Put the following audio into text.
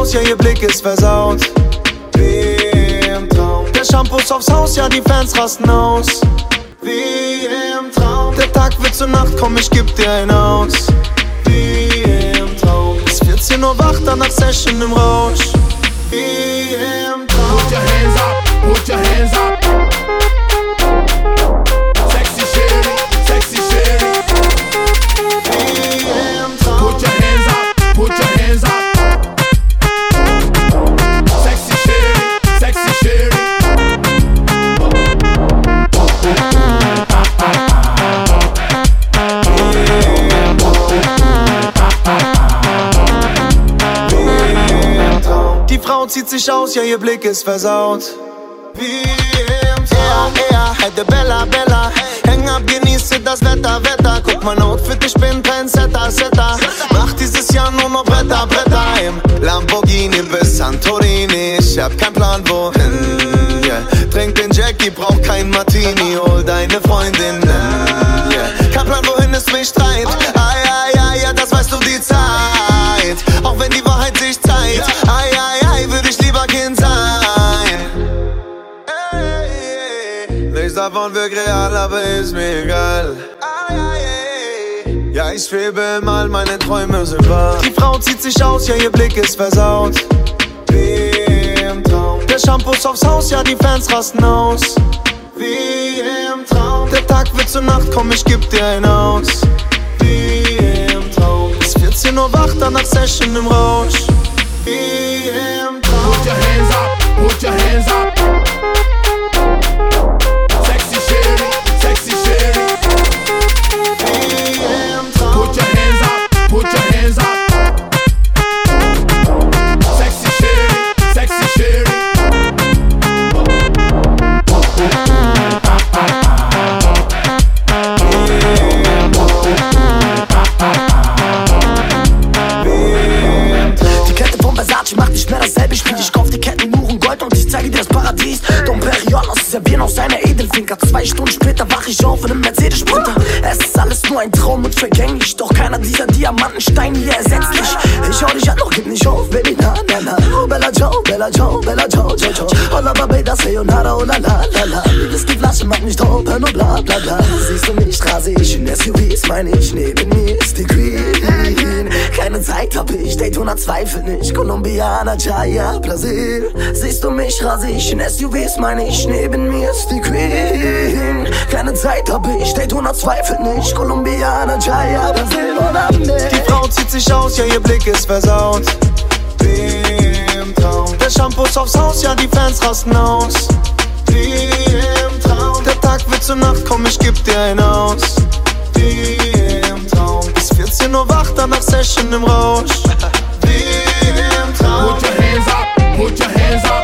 aus, ja, ihr Blick ist versaut. Wie im Traum. Der Shampoo ist aufs Haus, ja, die Fans rasten aus. Wie im Traum. Der Tag wird zur Nacht, komm, ich geb dir ein aus. Wie im Traum. Bis 14 Uhr wach, danach Session im Rausch. Frau zieht sich aus, ja, ihr Blick ist versaut. Wie im Traum. Er, er, hätte Bella, Bella. Häng ab, genieße das Wetter, Wetter. Guck mein Outfit, ich bin Trendsetter, Setter. Mach dieses Jahr nur noch Bretter, Bretter. Im Lamborghini bis Santorini. Ich hab keinen Plan, wohin. Yeah. Trink den Jackie, brauch kein Martini. Hol deine Freundinnen. Yeah. Kein Plan, wohin es mich treibt. Davon wirkt real, aber ist mir egal. Ja, ich schwebe mal, meine Träume sind wahr. Die Frau zieht sich aus, ja, ihr Blick ist versaut. Wie im Traum. Der Shampoo ist aufs Haus, ja, die Fans rasten aus. Wie im Traum. Der Tag wird zur Nacht, komm, ich geb dir ein aus. Wie im Traum. Bis 14 Uhr wach, danach Session im Rausch. Wie Perignon aus servieren aus einer Edelfinker. Zwei Stunden später wach ich auf in einem Mercedes-Sprinter. Es ist alles nur ein Traum und vergänglich. Doch keiner dieser Diamantensteine hier ersetzlich. Ich hau dich an, doch gib nicht auf, Baby, na, na, na. Oh, Bella Joe, Bella Joe, Bella Joe, Joe, Joe. Hola, Barbada, Sayonara, oh, la, la, la, la. Die Whiskyflasche macht mich open und bla, bla, bla. Siehst du mich, rase ich in SUVs, meine ich, neben mir ist die Queen. Keine Zeit hab ich, Daytona zweifel nicht. Kolumbianer, Jaya, Brasil. Siehst du mich, rase ich in SUVs, meine ich, neben mir ist die Queen. Keine Zeit hab ich, Daytona zweifel nicht. Kolumbianer, Jaya, Brasil oder Die Frau zieht sich aus, ja, ihr Blick ist versaut. Wie im Traum. Der Shampoo ist aufs Haus, ja, die Fans rasten aus. Wird zur Nacht, komm, ich geb dir ein aus. Wie im Traum. Bis 14 Uhr wach, danach Session im Rausch. Wie im Traum. Put your hands up, put your hands up.